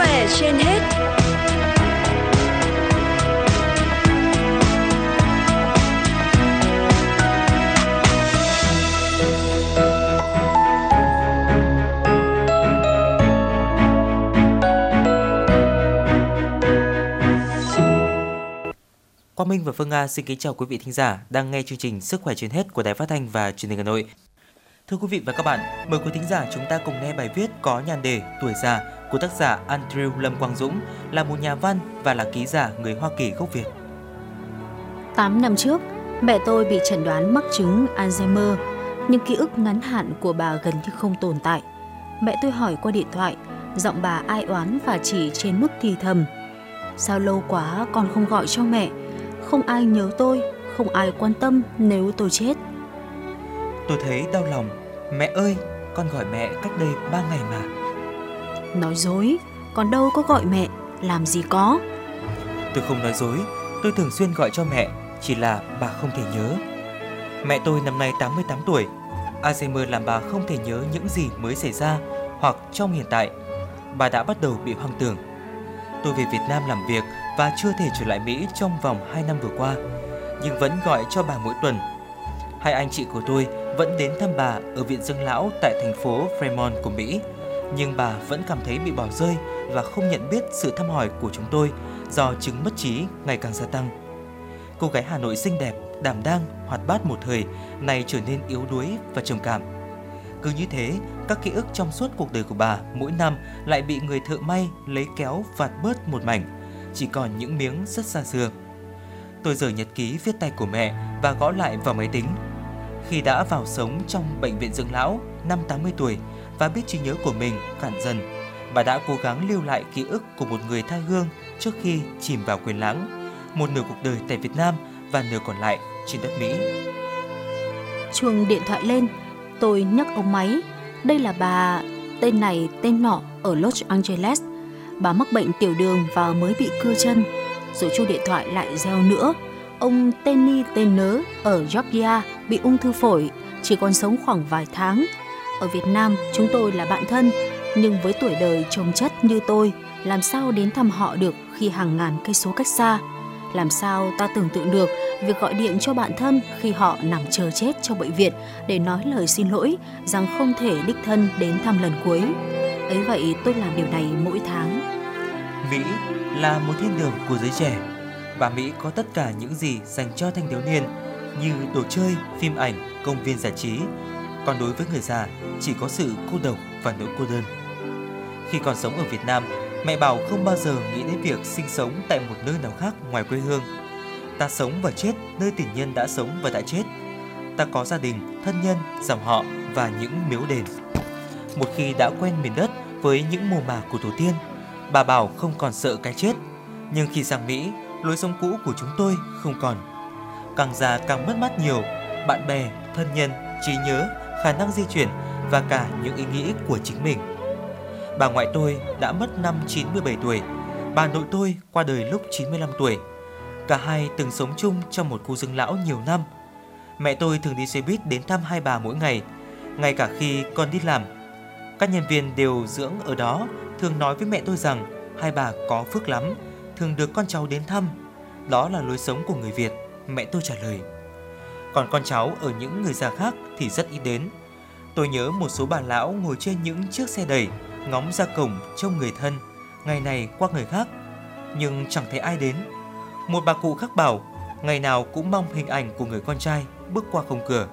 khỏe trên hết Quang Minh và Phương Nga xin kính chào quý vị thính giả đang nghe chương trình Sức khỏe trên hết của Đài Phát thanh và Truyền hình Hà Nội. Thưa quý vị và các bạn, mời quý thính giả chúng ta cùng nghe bài viết có nhan đề Tuổi già của tác giả Andrew Lâm Quang Dũng là một nhà văn và là ký giả người Hoa Kỳ gốc Việt. 8 năm trước, mẹ tôi bị chẩn đoán mắc chứng Alzheimer, nhưng ký ức ngắn hạn của bà gần như không tồn tại. Mẹ tôi hỏi qua điện thoại, giọng bà ai oán và chỉ trên mức thì thầm. Sao lâu quá con không gọi cho mẹ? Không ai nhớ tôi, không ai quan tâm nếu tôi chết. Tôi thấy đau lòng. Mẹ ơi, con gọi mẹ cách đây 3 ngày mà. Nói dối, còn đâu có gọi mẹ, làm gì có. Tôi không nói dối, tôi thường xuyên gọi cho mẹ, chỉ là bà không thể nhớ. Mẹ tôi năm nay 88 tuổi. Alzheimer làm bà không thể nhớ những gì mới xảy ra hoặc trong hiện tại. Bà đã bắt đầu bị hoang tưởng. Tôi về Việt Nam làm việc và chưa thể trở lại Mỹ trong vòng 2 năm vừa qua, nhưng vẫn gọi cho bà mỗi tuần. Hai anh chị của tôi vẫn đến thăm bà ở viện dưỡng lão tại thành phố Fremont của Mỹ, nhưng bà vẫn cảm thấy bị bỏ rơi và không nhận biết sự thăm hỏi của chúng tôi do chứng mất trí ngày càng gia tăng. Cô gái Hà Nội xinh đẹp, đảm đang, hoạt bát một thời, nay trở nên yếu đuối và trầm cảm. Cứ như thế, các ký ức trong suốt cuộc đời của bà mỗi năm lại bị người thợ may lấy kéo vạt bớt một mảnh, chỉ còn những miếng rất xa xưa. Tôi rời nhật ký viết tay của mẹ và gõ lại vào máy tính. Khi đã vào sống trong bệnh viện dưỡng lão năm 80 tuổi và biết trí nhớ của mình cạn dần, bà đã cố gắng lưu lại ký ức của một người tha hương trước khi chìm vào quên lãng, một nửa cuộc đời tại Việt Nam và nửa còn lại trên đất Mỹ. Chuông điện thoại lên, tôi nhấc ống máy. Đây là bà tên này tên nọ ở Los Angeles. Bà mắc bệnh tiểu đường và mới bị cưa chân. Rồi chu điện thoại lại reo nữa. Ông Tenny tên nớ ở Georgia bị ung thư phổi, chỉ còn sống khoảng vài tháng. Ở Việt Nam, chúng tôi là bạn thân, nhưng với tuổi đời trông chất như tôi, làm sao đến thăm họ được khi hàng ngàn cây số cách xa? Làm sao ta tưởng tượng được việc gọi điện cho bạn thân khi họ nằm chờ chết trong bệnh viện để nói lời xin lỗi rằng không thể đích thân đến thăm lần cuối. Ấy vậy tôi làm điều này mỗi tháng. Mỹ là một thiên đường của giới trẻ và Mỹ có tất cả những gì dành cho thanh thiếu niên như đồ chơi, phim ảnh, công viên giải trí. Còn đối với người già, chỉ có sự cô độc và nỗi cô đơn. Khi còn sống ở Việt Nam, mẹ bảo không bao giờ nghĩ đến việc sinh sống tại một nơi nào khác ngoài quê hương. Ta sống và chết nơi tình nhân đã sống và đã chết. Ta có gia đình, thân nhân, dòng họ và những miếu đền. Một khi đã quen miền đất với những mồ mả của tổ tiên, bà bảo không còn sợ cái chết. Nhưng khi sang Mỹ, lối sống cũ của chúng tôi không còn. Càng già càng mất mát nhiều, bạn bè, thân nhân, trí nhớ, khả năng di chuyển và cả những ý nghĩ của chính mình. Bà ngoại tôi đã mất năm 97 tuổi, bà nội tôi qua đời lúc 95 tuổi. Cả hai từng sống chung trong một khu dưỡng lão nhiều năm. Mẹ tôi thường đi xe buýt đến thăm hai bà mỗi ngày, ngay cả khi còn đi làm. Các nhân viên đều dưỡng ở đó thường nói với mẹ tôi rằng hai bà có phước lắm, thường được con cháu đến thăm. Đó là lối sống của người Việt, mẹ tôi trả lời. Còn con cháu ở những người già khác thì rất ít đến. Tôi nhớ một số bà lão ngồi trên những chiếc xe đẩy, ngóng ra cổng trông người thân, ngày này qua người khác, nhưng chẳng thấy ai đến. Một bà cụ khác bảo, ngày nào cũng mong hình ảnh của người con trai bước qua khung cửa.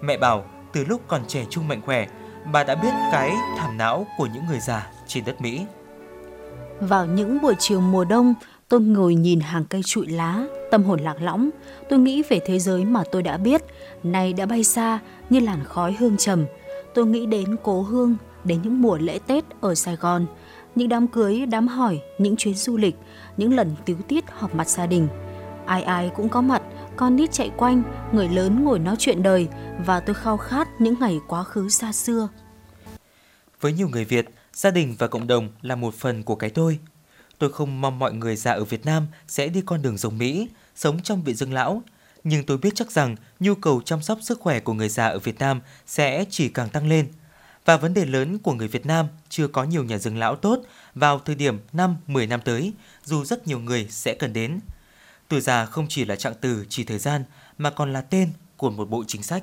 Mẹ bảo, từ lúc còn trẻ trung mạnh khỏe, bà đã biết cái thảm não của những người già trên đất Mỹ. Vào những buổi chiều mùa đông, tôi ngồi nhìn hàng cây trụi lá, tâm hồn lạc lõng. Tôi nghĩ về thế giới mà tôi đã biết, nay đã bay xa như làn khói hương trầm. Tôi nghĩ đến cố hương, đến những mùa lễ Tết ở Sài Gòn, những đám cưới, đám hỏi, những chuyến du lịch, những lần tiếu tiết họp mặt gia đình. Ai ai cũng có mặt, con nít chạy quanh, người lớn ngồi nói chuyện đời và tôi khao khát những ngày quá khứ xa xưa. Với nhiều người Việt, gia đình và cộng đồng là một phần của cái tôi. Tôi không mong mọi người già ở Việt Nam sẽ đi con đường giống Mỹ, sống trong viện dưỡng lão, nhưng tôi biết chắc rằng nhu cầu chăm sóc sức khỏe của người già ở Việt Nam sẽ chỉ càng tăng lên. Và vấn đề lớn của người Việt Nam chưa có nhiều nhà dưỡng lão tốt vào thời điểm 5-10 năm tới, dù rất nhiều người sẽ cần đến. Tuổi già không chỉ là trạng từ chỉ thời gian mà còn là tên của một bộ chính sách.